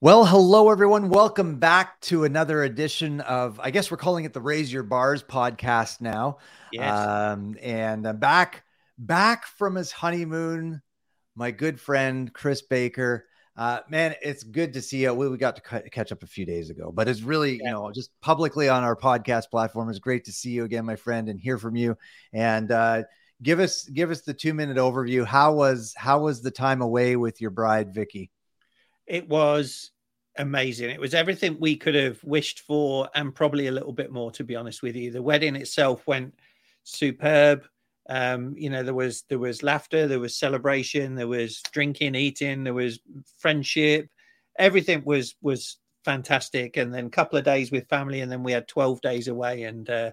Well, hello everyone. Welcome back to another edition of I guess we're calling it the Raise Your Bars podcast now. Yes. Um, and I'm back back from his honeymoon, my good friend Chris Baker. Uh, man, it's good to see you. We, we got to cut, catch up a few days ago, but it's really, Yeah. you know, just publicly on our podcast platform. It's great to see you again, my friend, and hear from you. And uh, give us give us the two minute overview. How was how was the time away with your bride, Vicky? It was amazing. It was everything we could have wished for and probably a little bit more, to be honest with you. The wedding itself went superb. Um, you know, there was there was laughter, there was celebration, there was drinking, eating, there was friendship. Everything was was fantastic. And then a couple of days with family, and then we had 12 days away. And uh,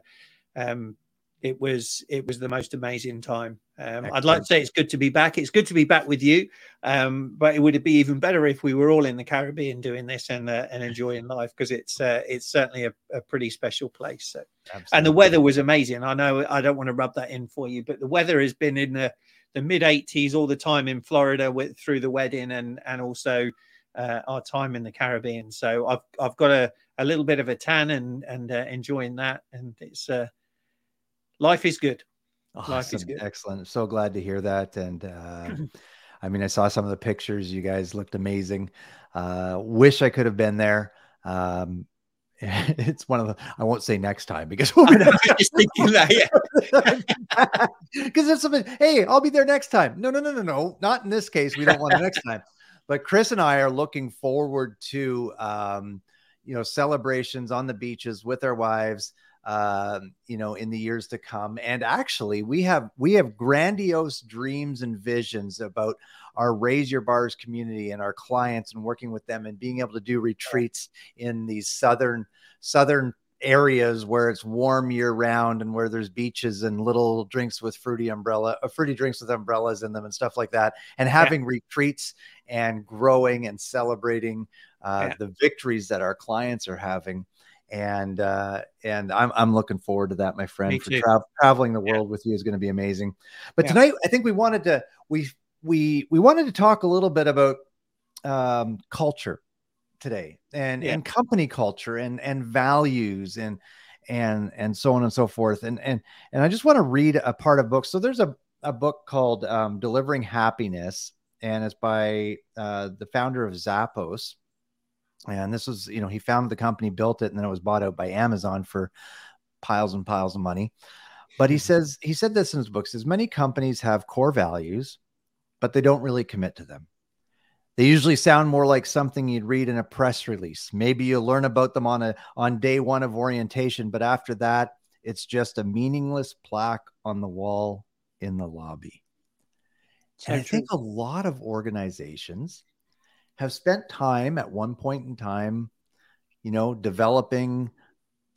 um it was it was the most amazing time. Um, I'd like to say it's good to be back. It's good to be back with you, um, but it would be even better if we were all in the Caribbean doing this and uh, and enjoying life because it's uh, it's certainly a, a pretty special place. So. And the weather was amazing. I know I don't want to rub that in for you, but the weather has been in the, the mid 80s all the time in Florida with through the wedding and and also uh, our time in the Caribbean. So I've I've got a, a little bit of a tan and and uh, enjoying that, and it's uh, life is good. Life is good. Excellent. So glad to hear that. And uh, I mean, I saw some of the pictures. You guys looked amazing. Uh, wish I could have been there. Um, it's one of the, I won't say next time because we'll just thinking that. Yeah. because if something, hey, I'll be there next time. No, no, no, no, no, not in this case. We don't want it next time. But Chris and I are looking forward to, um, you know, celebrations on the beaches with our wives, um, you know, in the years to come. And actually, we have we have grandiose dreams and visions about our Raise Your Bars community and our clients and working with them and being able to do retreats in these southern southern areas where it's warm year round and where there's beaches and little drinks with fruity umbrella uh, fruity drinks with umbrellas in them and stuff like that and having retreats and growing and celebrating uh, Yeah. the victories that our clients are having and uh and i'm i'm looking forward to that my friend for tra- traveling the Yeah. world with you is going to be amazing but Yeah. tonight i think we wanted to we we we wanted to talk a little bit about um culture today and Yeah. and company culture and and values and and and so on and so forth and and and i just want to read a part of books so there's a, a book called um, delivering happiness and it's by uh, the founder of zappos and this was you know he founded the company built it and then it was bought out by amazon for piles and piles of money. But he hmm. says he said this in his books says many companies have core values but they don't really commit to them. They usually sound more like something you'd read in a press release. Maybe you'll learn about them on a on day one of orientation but after that it's just a meaningless plaque on the wall in the lobby. So and I think a lot of organizations have spent time at one point in time, you know, developing,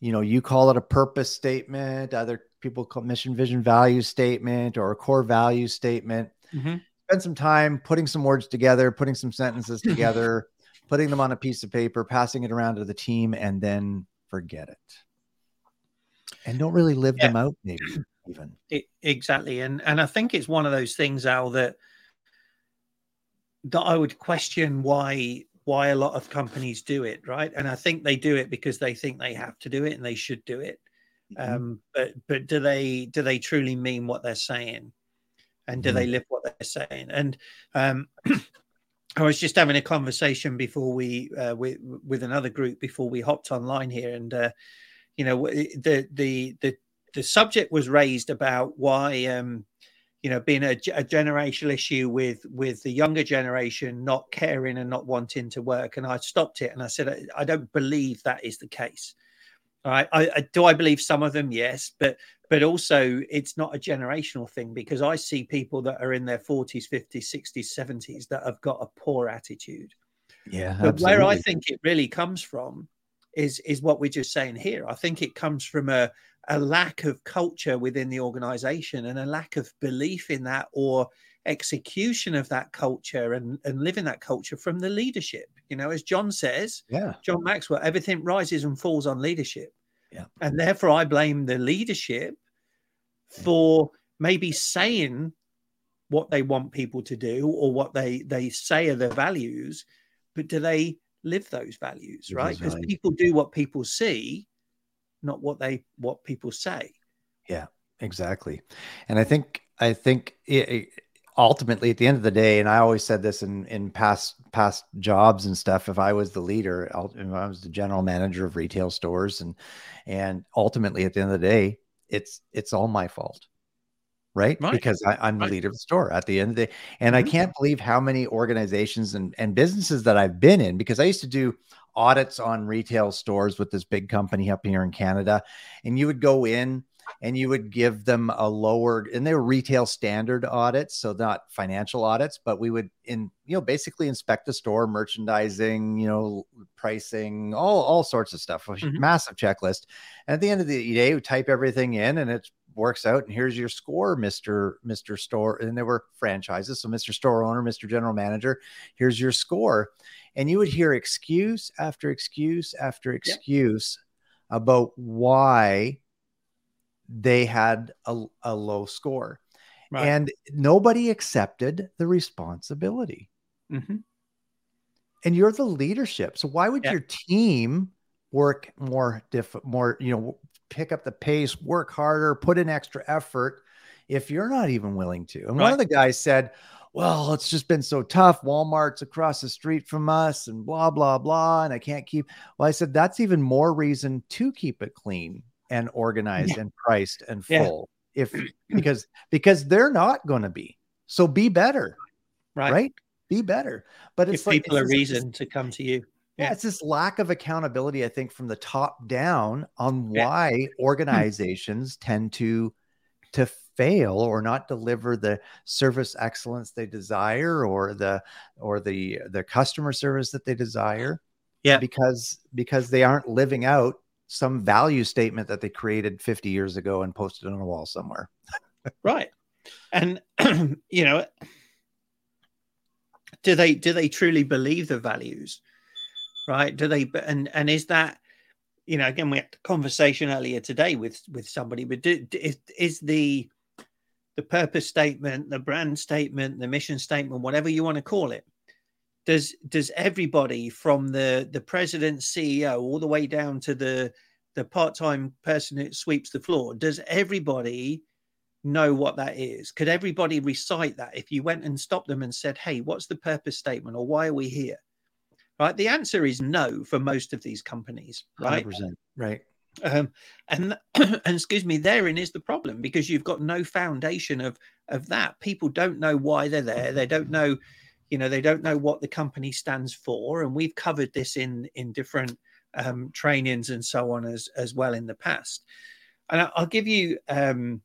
you know, you call it a purpose statement, other people call mission, vision, value statement, or a core value statement. Mhm. Spend some time putting some words together, putting some sentences together, putting them on a piece of paper, passing it around to the team, and then forget it. And don't really live them out, maybe even. it, exactly and and i think it's one of those things al that that i would question why why a lot of companies do it right and i think they do it because they think they have to do it and they should do it Mhm. um but but do they do they truly mean what they're saying and do Mhm. they live what they're saying and um i was just having a conversation before we uh with with another group before we hopped online here and uh you know the the the the subject was raised about why um you know being a, a generational issue with with the younger generation not caring and not wanting to work and i stopped it and i said i, I don't believe that is the case all right I, I do i believe some of them yes but but also it's not a generational thing because i see people that are in their 40s 50s 60s 70s that have got a poor attitude Yeah. but where I think it really comes from is is what we're just saying here. I think it comes from a a lack of culture within the organization and a lack of belief in that or execution of that culture and, and living that culture from the leadership. You know, as John says, yeah. John Maxwell, everything rises and falls on leadership. Yeah. And therefore I blame the leadership for maybe saying what they want people to do or what they they say are their values, but do they live those values, right? Because people do what people see, not what they what people say. Yeah, exactly. And I think I think it, it, ultimately at the end of the day, and I always said this in in past past jobs and stuff. If I was the leader, if I was the general manager of retail stores, and and ultimately at the end of the day, it's it's all my fault right? right. Because I, am the right. leader of the store at the end of the day. And mm-hmm. I can't believe how many organizations and, and businesses that I've been in because I used to do audits on retail stores with this big company up here in Canada. And you would go in and you would give them a lower and they were retail standard audits so not financial audits but we would in you know basically inspect the store merchandising you know pricing all all sorts of stuff mm-hmm. massive checklist and at the end of the day we type everything in and it's works out and here's your score mr mr store and there were franchises so mr store owner mr general manager here's your score and you would hear excuse after excuse after excuse yeah. about why they had a, a low score right. and nobody accepted the responsibility mm-hmm. and you're the leadership so why would yeah. your team work more diff more you know pick up the pace, work harder, put in extra effort if you're not even willing to. And right. one of the guys said, well, it's just been so tough. Walmart's across the street from us and blah, blah, blah. And I can't keep. Well, I said, that's even more reason to keep it clean and organized yeah. and priced and full. Yeah. If because because they're not going to be. So be better. Right. Right. Be better. But it's Give like, people a reason to come to you yeah, it's this lack of accountability, I think, from the top down on why yeah. organizations tend to to fail or not deliver the service excellence they desire or the or the the customer service that they desire. Yeah, because because they aren't living out some value statement that they created 50 years ago and posted on a wall somewhere. right. And you know, do they do they truly believe the values? Right? Do they and and is that you know again we had a conversation earlier today with with somebody, but do, is, is the the purpose statement, the brand statement, the mission statement, whatever you want to call it, does does everybody from the the president, CEO, all the way down to the the part-time person that sweeps the floor, does everybody know what that is? Could everybody recite that if you went and stopped them and said, "Hey, what's the purpose statement, or why are we here?" Right? The answer is no for most of these companies, right? 100%, right. Um, and and excuse me, therein is the problem because you've got no foundation of of that. People don't know why they're there. They don't know, you know, they don't know what the company stands for. And we've covered this in in different um, trainings and so on as as well in the past. And I'll give you um,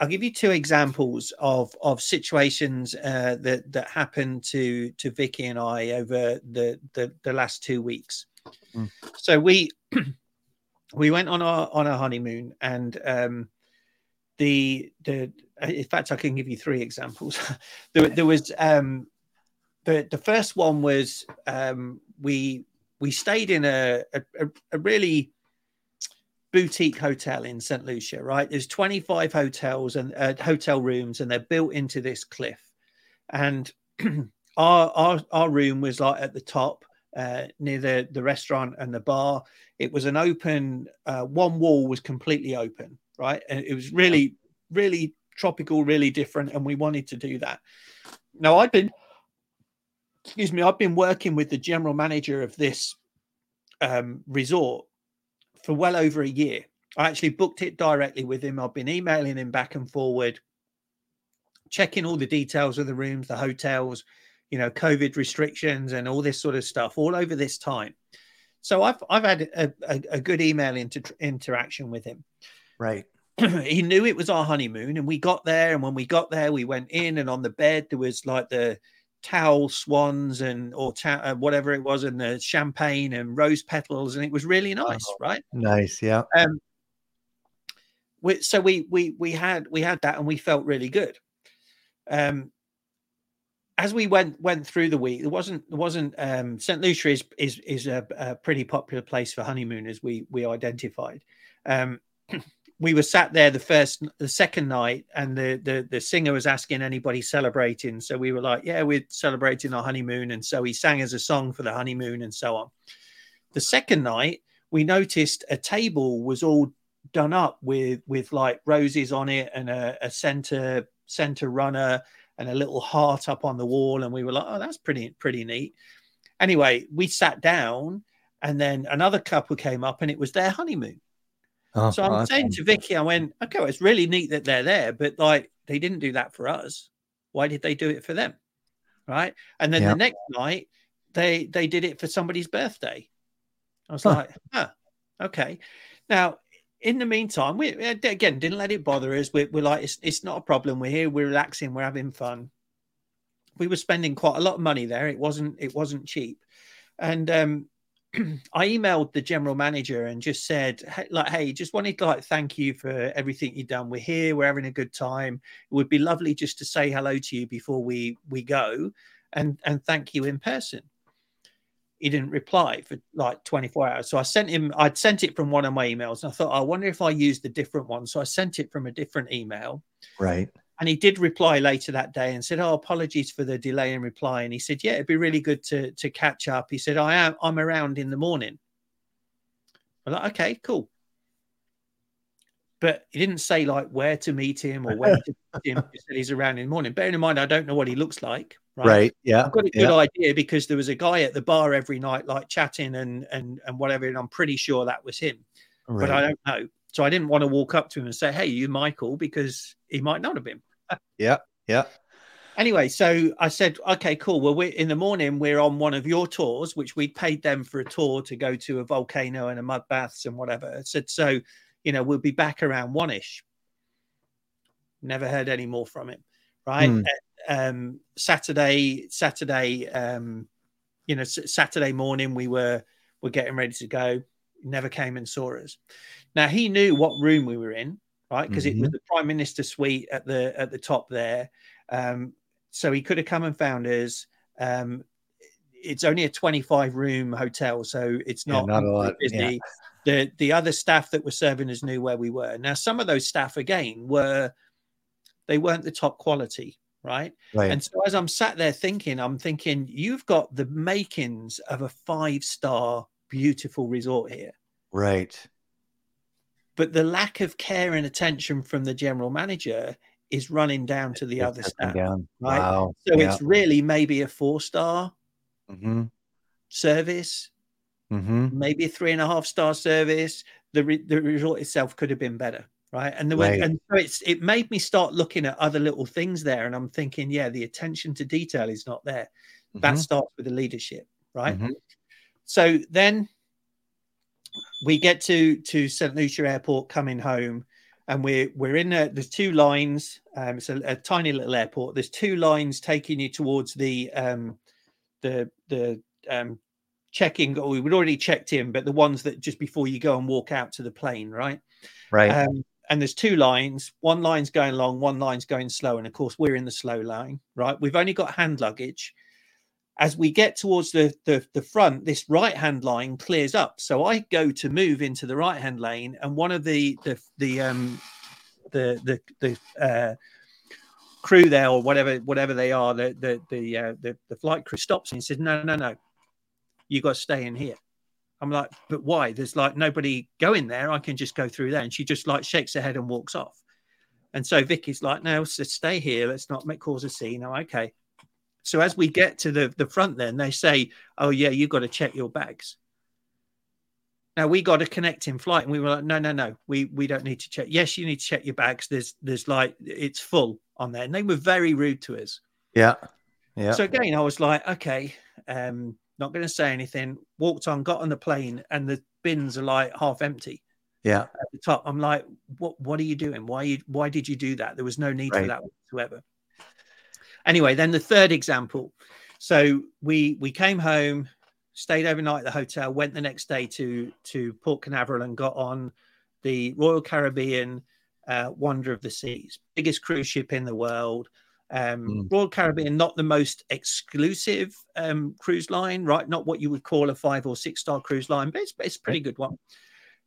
I'll give you two examples of of situations uh, that that happened to to Vicky and I over the the, the last two weeks. Mm. So we we went on our on our honeymoon, and um, the the in fact I can give you three examples. there, there was um, the the first one was um, we we stayed in a a, a really boutique hotel in St. Lucia, right? There's 25 hotels and uh, hotel rooms, and they're built into this cliff. And our, our our room was like at the top, uh, near the the restaurant and the bar. It was an open. Uh, one wall was completely open, right? And it was really, really tropical, really different, and we wanted to do that. Now I've been, excuse me, I've been working with the general manager of this um, resort for well over a year. I actually booked it directly with him. I've been emailing him back and forward, checking all the details of the rooms, the hotels, you know, COVID restrictions and all this sort of stuff all over this time. So I've I've had a, a, a good email inter- interaction with him. Right. he knew it was our honeymoon, and we got there. And when we got there, we went in, and on the bed there was like the towel swans and or ta- uh, whatever it was and the champagne and rose petals and it was really nice oh, right nice yeah um we, so we we we had we had that and we felt really good um as we went went through the week, it wasn't it wasn't um, St Lucia is is is a, a, pretty popular place for honeymooners. We we identified. Um, we were sat there the first, the second night, and the the the singer was asking anybody celebrating. So we were like, "Yeah, we're celebrating our honeymoon," and so he sang us a song for the honeymoon and so on. The second night, we noticed a table was all done up with with like roses on it and a, a center center runner and a little heart up on the wall, and we were like, "Oh, that's pretty pretty neat." Anyway, we sat down, and then another couple came up, and it was their honeymoon. Oh, so I'm oh, saying to Vicky, I went, okay, well, it's really neat that they're there, but like they didn't do that for us. Why did they do it for them? Right. And then the next night, they they did it for somebody's birthday. I was huh. like, huh, okay. Now, in the meantime, we again didn't let it bother us. We're, we're like, it's, it's not a problem. We're here, we're relaxing, we're having fun. We were spending quite a lot of money there. It wasn't it wasn't cheap. And um I emailed the general manager and just said, hey, like, hey, just wanted to like thank you for everything you've done. We're here, we're having a good time. It would be lovely just to say hello to you before we we go, and and thank you in person. He didn't reply for like 24 hours. So I sent him, I'd sent it from one of my emails. And I thought, I wonder if I used a different one. So I sent it from a different email. Right. And he did reply later that day and said, "Oh, apologies for the delay in reply." And he said, "Yeah, it'd be really good to to catch up." He said, "I am I'm around in the morning." I'm like, "Okay, cool." But he didn't say like where to meet him or when to meet him. He said he's around in the morning. Bearing in mind, I don't know what he looks like. Right. right yeah. I've got a good yeah. idea because there was a guy at the bar every night, like chatting and and and whatever. And I'm pretty sure that was him, right. but I don't know. So I didn't want to walk up to him and say, "Hey, you Michael," because he might not have been. yeah, yeah. Anyway, so I said, "Okay, cool. Well, we're in the morning. We're on one of your tours, which we paid them for a tour to go to a volcano and a mud baths and whatever." I said, "So, you know, we'll be back around one ish." Never heard any more from him. Right. Mm. Um, Saturday, Saturday, um, you know, Saturday morning, we were were getting ready to go. Never came and saw us. Now he knew what room we were in, right? Because mm-hmm. it was mm-hmm. the prime minister suite at the at the top there. Um, so he could have come and found us. Um, it's only a 25 room hotel, so it's not, yeah, not a lot. Busy. Yeah. The the other staff that were serving us knew where we were. Now some of those staff again were they weren't the top quality, right? right? And so as I'm sat there thinking, I'm thinking you've got the makings of a five star beautiful resort here. Right but the lack of care and attention from the general manager is running down to the it's other staff. Down. Right. Wow. So yeah. it's really maybe a four star mm-hmm. service, mm-hmm. maybe a three and a half star service. The, re- the result itself could have been better. Right. And the right. and so it's it made me start looking at other little things there. And I'm thinking, yeah, the attention to detail is not there. Mm-hmm. That starts with the leadership. Right. So then we get to to St Lucia Airport coming home, and we're we're in a, there's two lines. Um, it's a, a, tiny little airport. There's two lines taking you towards the um, the the um, checking. Or we would already checked in, but the ones that just before you go and walk out to the plane, right? Right. Um, and there's two lines. One line's going long, one line's going slow, and of course we're in the slow line, right? We've only got hand luggage as we get towards the, the, the front, this right hand line clears up. So I go to move into the right hand lane, and one of the the the um the the the uh, crew there or whatever whatever they are, the the the uh, the, the flight crew stops and says, "No, no, no, you got to stay in here." I'm like, "But why? There's like nobody going there. I can just go through there." And she just like shakes her head and walks off. And so Vicky's like, "No, so stay here. Let's not make cause a scene." Oh, okay. So as we get to the, the front, then they say, Oh, yeah, you've got to check your bags. Now we got a connecting flight, and we were like, No, no, no, we we don't need to check. Yes, you need to check your bags. There's there's like it's full on there. And they were very rude to us. Yeah. Yeah. So again, I was like, okay, um, not gonna say anything. Walked on, got on the plane, and the bins are like half empty. Yeah. At the top. I'm like, what what are you doing? Why you why did you do that? There was no need right. for that whatsoever. Anyway, then the third example. So we we came home, stayed overnight at the hotel, went the next day to to Port Canaveral and got on the Royal Caribbean uh, Wonder of the Seas, biggest cruise ship in the world. Um, mm. Royal Caribbean, not the most exclusive um, cruise line, right? Not what you would call a five or six star cruise line, but it's, it's a pretty good one.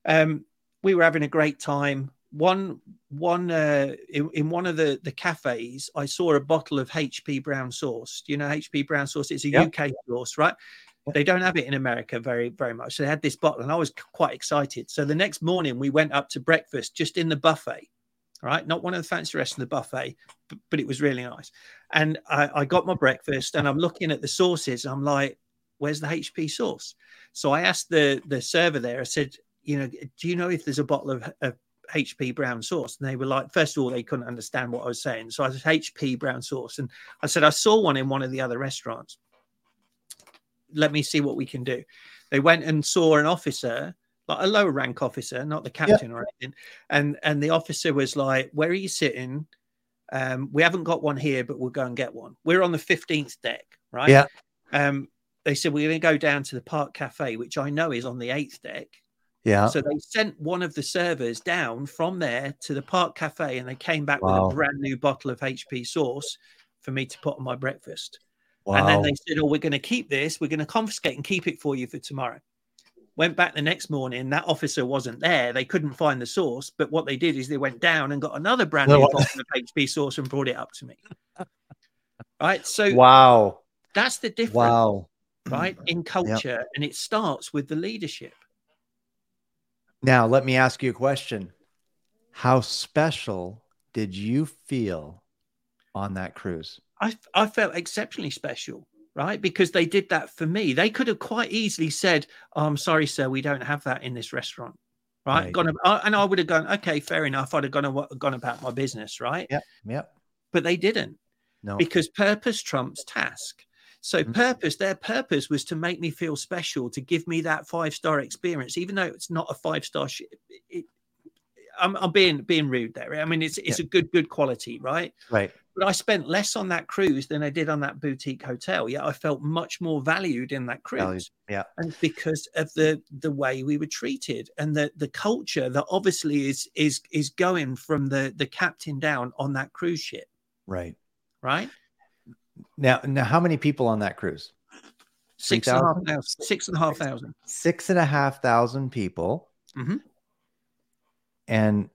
Um, we were having a great time. One one uh, in, in one of the the cafes i saw a bottle of hp brown sauce. Do you know hp brown sauce? It's a Yeah. uk sauce right? They don't have it in america very very much. So they had this bottle and i was quite excited. So the next morning we went up to breakfast just in the buffet right? Not one of the fancy restaurants in the buffet but, but it was really nice. And I, I got my breakfast and i'm looking at the sauces i'm like where's the hp sauce? So i asked the the server there i said you know do you know if there's a bottle of, of HP brown sauce. And they were like, first of all, they couldn't understand what I was saying. So I said, HP brown sauce. And I said, I saw one in one of the other restaurants. Let me see what we can do. They went and saw an officer, like a lower rank officer, not the captain or anything. And and the officer was like, Where are you sitting? Um, we haven't got one here, but we'll go and get one. We're on the 15th deck, right? Yeah. Um, they said we're going to go down to the Park Cafe, which I know is on the eighth deck. Yeah. So they sent one of the servers down from there to the Park Cafe, and they came back Wow. with a brand new bottle of HP sauce for me to put on my breakfast. Wow. And then they said, "Oh, we're going to keep this. We're going to confiscate and keep it for you for tomorrow." Went back the next morning. That officer wasn't there. They couldn't find the sauce. But what they did is they went down and got another brand new bottle of HP sauce and brought it up to me. Right. So wow. that's the difference, Wow. right, in culture, and it starts with the leadership. Now, let me ask you a question. How special did you feel on that cruise? I I felt exceptionally special, right? Because they did that for me. They could have quite easily said, oh, "I'm sorry, sir, we don't have that in this restaurant." Right? Right. Gone, and I would have gone, "Okay, fair enough." I'd have gone gone about my business, right? Yep. Yep. But they didn't No. because purpose trumps task. So Mhm. purpose, their purpose was to make me feel special, to give me that five star experience, even though it's not a five star. Sh- it, I'm, I'm being being rude there. I mean, it's it's a good good quality, right? Right. but I spent less on that cruise than I did on that boutique hotel. Yet I felt much more valued in that cruise, Valued, yeah. and because of the the way we were treated and the the culture that obviously is is is going from the the captain down on that cruise ship, Right. right? Now, now, how many people on that cruise? Six and a half 3,000? thousand, six and a half thousand. Six and a half thousand people. Mhm. And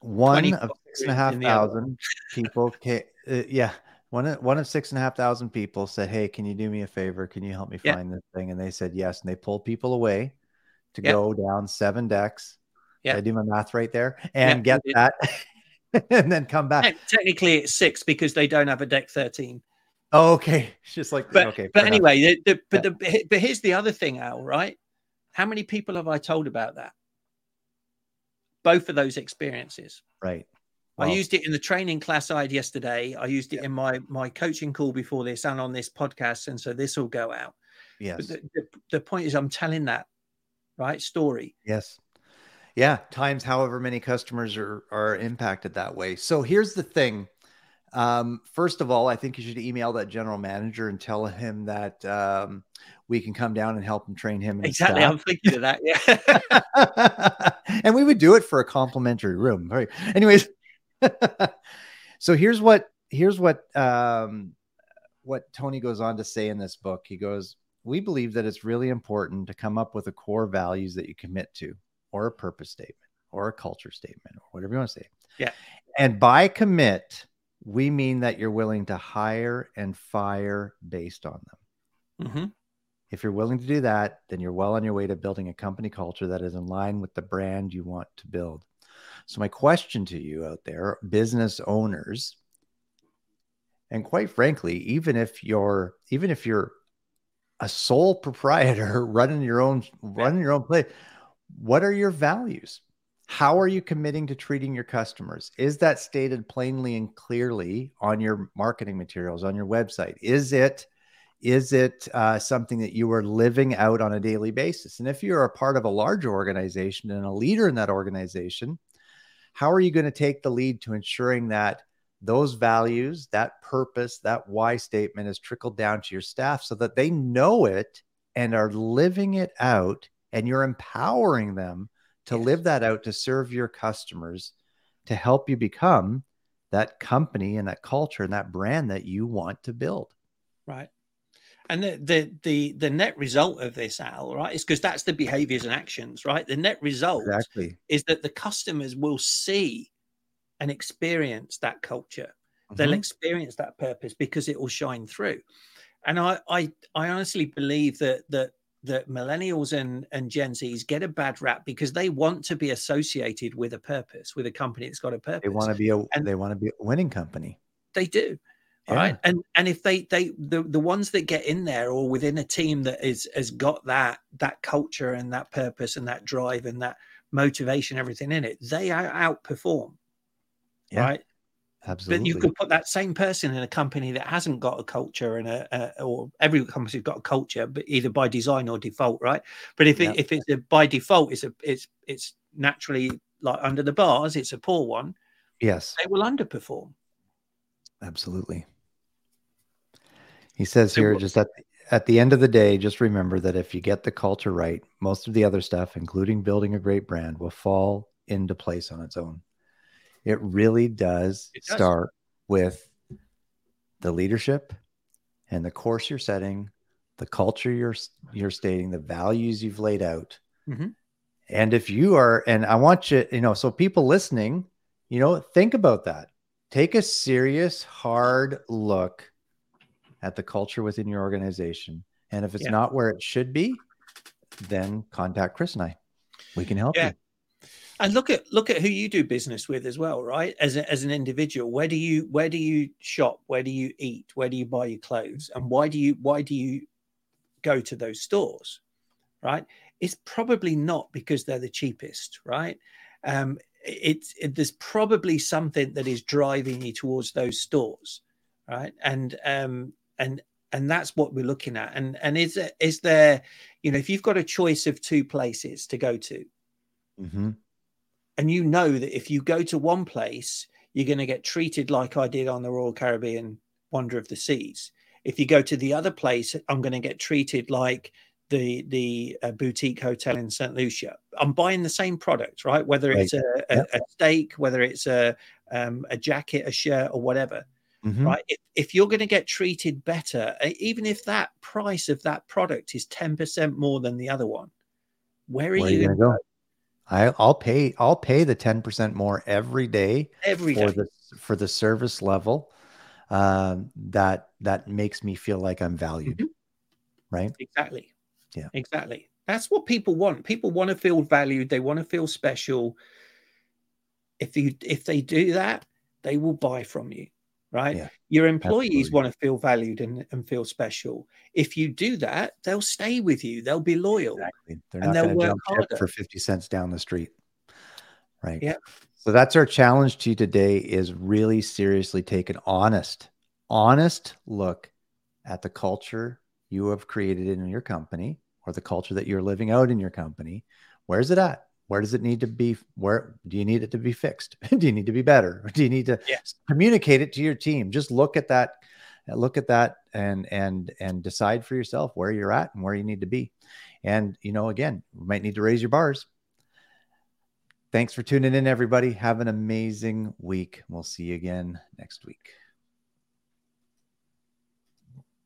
one of six and a half thousand people. Uh, yeah. One of, one of six and a half thousand people said, Hey, can you do me a favor? Can you help me Yeah. find this thing? And they said yes. And they pulled people away to Yeah. go down seven decks. Yeah. Did I do my math right there and you get that and then come back. Te- Technically, it's six because they don't have a deck thirteen. Oh, okay. It's just like, But okay. but anyway, the, the, but the, but here's the other thing, Al. Right? How many people have I told about that? Both of those experiences. Right. I used it in the training class I had yesterday. I used it in my my coaching call before this and on this podcast, and so this will go out. Yes. The, the, the point is, I'm telling that right story. Yes. Yeah, times however many customers are are impacted that way. So here's the thing. Um, first of all, I think you should email that general manager and tell him that um, we can come down and help him train him. And Exactly, staff. I'm thinking of that. Yeah, and we would do it for a complimentary room. Right. Anyways, so here's what here's what um, what Tony goes on to say in this book. He goes, "We believe that it's really important to come up with a core values that you commit to, or a purpose statement, or a culture statement, or whatever you want to say. Yeah. And by commit, we mean that you're willing to hire and fire based on them." Mhm. If you're willing to do that, then you're well on your way to building a company culture that is in line with the brand you want to build. So, my question to you out there, business owners, and quite frankly, even if you're even if you're a sole proprietor running your own running your own place, what are your values? How are you committing to treating your customers? Is that stated plainly and clearly on your marketing materials on your website? Is it is it uh, something that you are living out on a daily basis? And if you're a part of a larger organization and a leader in that organization, how are you going to take the lead to ensuring that those values, that purpose, that why statement is trickled down to your staff so that they know it and are living it out and you're empowering them to Yes. live that out to serve your customers to help you become that company and that culture and that brand that you want to build. right. And the the the, the net result of this, Al, right, is because that's the behaviors and actions, right? The net result Exactly. is that the customers will see and experience that culture. They'll Mhm. experience that purpose because it will shine through. And I I I honestly believe that that that millennials and and Gen Zs get a bad rap because they want to be associated with a purpose, with a company that's got a purpose. They want to be a And- they want to be a winning company. they do Yeah. right and and if they they the, the ones that get in there or within a team that is has got that that culture and that purpose and that drive and that motivation everything in it they out- outperform Yeah, right Absolutely. but you could put that same person in a company that hasn't got a culture and a, a or every company's got a culture but either by design or default right but if it, Yeah. if it's a by default it's a it's it's naturally like under the bars it's a poor one yes, they will underperform absolutely. He says here just at at the end of the day, just remember that if you get the culture right, most of the other stuff, including building a great brand, will fall into place on its own. It really does, It does. start with the leadership and the course you're setting, the culture you're you're stating, the values you've laid out. Mhm. And if you are, and I want you, you know, so people listening, you know, think about that. Take a serious, hard look at the culture within your organization. And if it's Yeah. not where it should be, then contact Chris and I. We can help Yeah. you. And look at look at who you do business with as well right? As, a, as an individual where do you where do you shop? Where do you eat? Where do you buy your clothes? And why do you why do you go to those stores right? It's probably not because they're the cheapest right? Um it's it, there's probably something that is driving you towards those stores right? And um and and that's what we're looking at. And and is is there you know if you've got a choice of two places to go to Mhm. And you know that if you go to one place, you're going to get treated like I did on the Royal Caribbean Wonder of the Seas. If you go to the other place, I'm going to get treated like the the uh, boutique hotel in St. Lucia. I'm buying the same product, right? Whether Right. it's a, a, Yep. a steak, whether it's a um, a jacket, a shirt, or whatever, Mhm. right? If, if you're going to get treated better, even if that price of that product is ten percent more than the other one, where are Where are you, you going going to go? I, I'll pay. I'll pay the ten percent more every day every for day? the for the service level um, that that makes me feel like I'm valued. Mhm. Right? Exactly. Yeah. Exactly. That's what people want. People want to feel valued. They want to feel special. If you if they do that, they will buy from you. Right. Yeah. Your employees Absolutely. want to feel valued and, and feel special. If you do that, they'll stay with you. They'll be loyal. Exactly. They're And not they'll going to work jump harder. for fifty cents down the street. Right. Yeah. So that's our challenge to you today: is really seriously take an honest, honest look at the culture you have created in your company or the culture that you're living out in your company. Where's it at? Where does it need to be? Where do you need it to be fixed? do you need to be better? Do you need to Yeah. communicate it to your team? Just look at that, look at that, and and and decide for yourself where you're at and where you need to be. And you know, again, we might need to raise your bars. Thanks for tuning in, everybody. Have an amazing week. We'll see you again next week.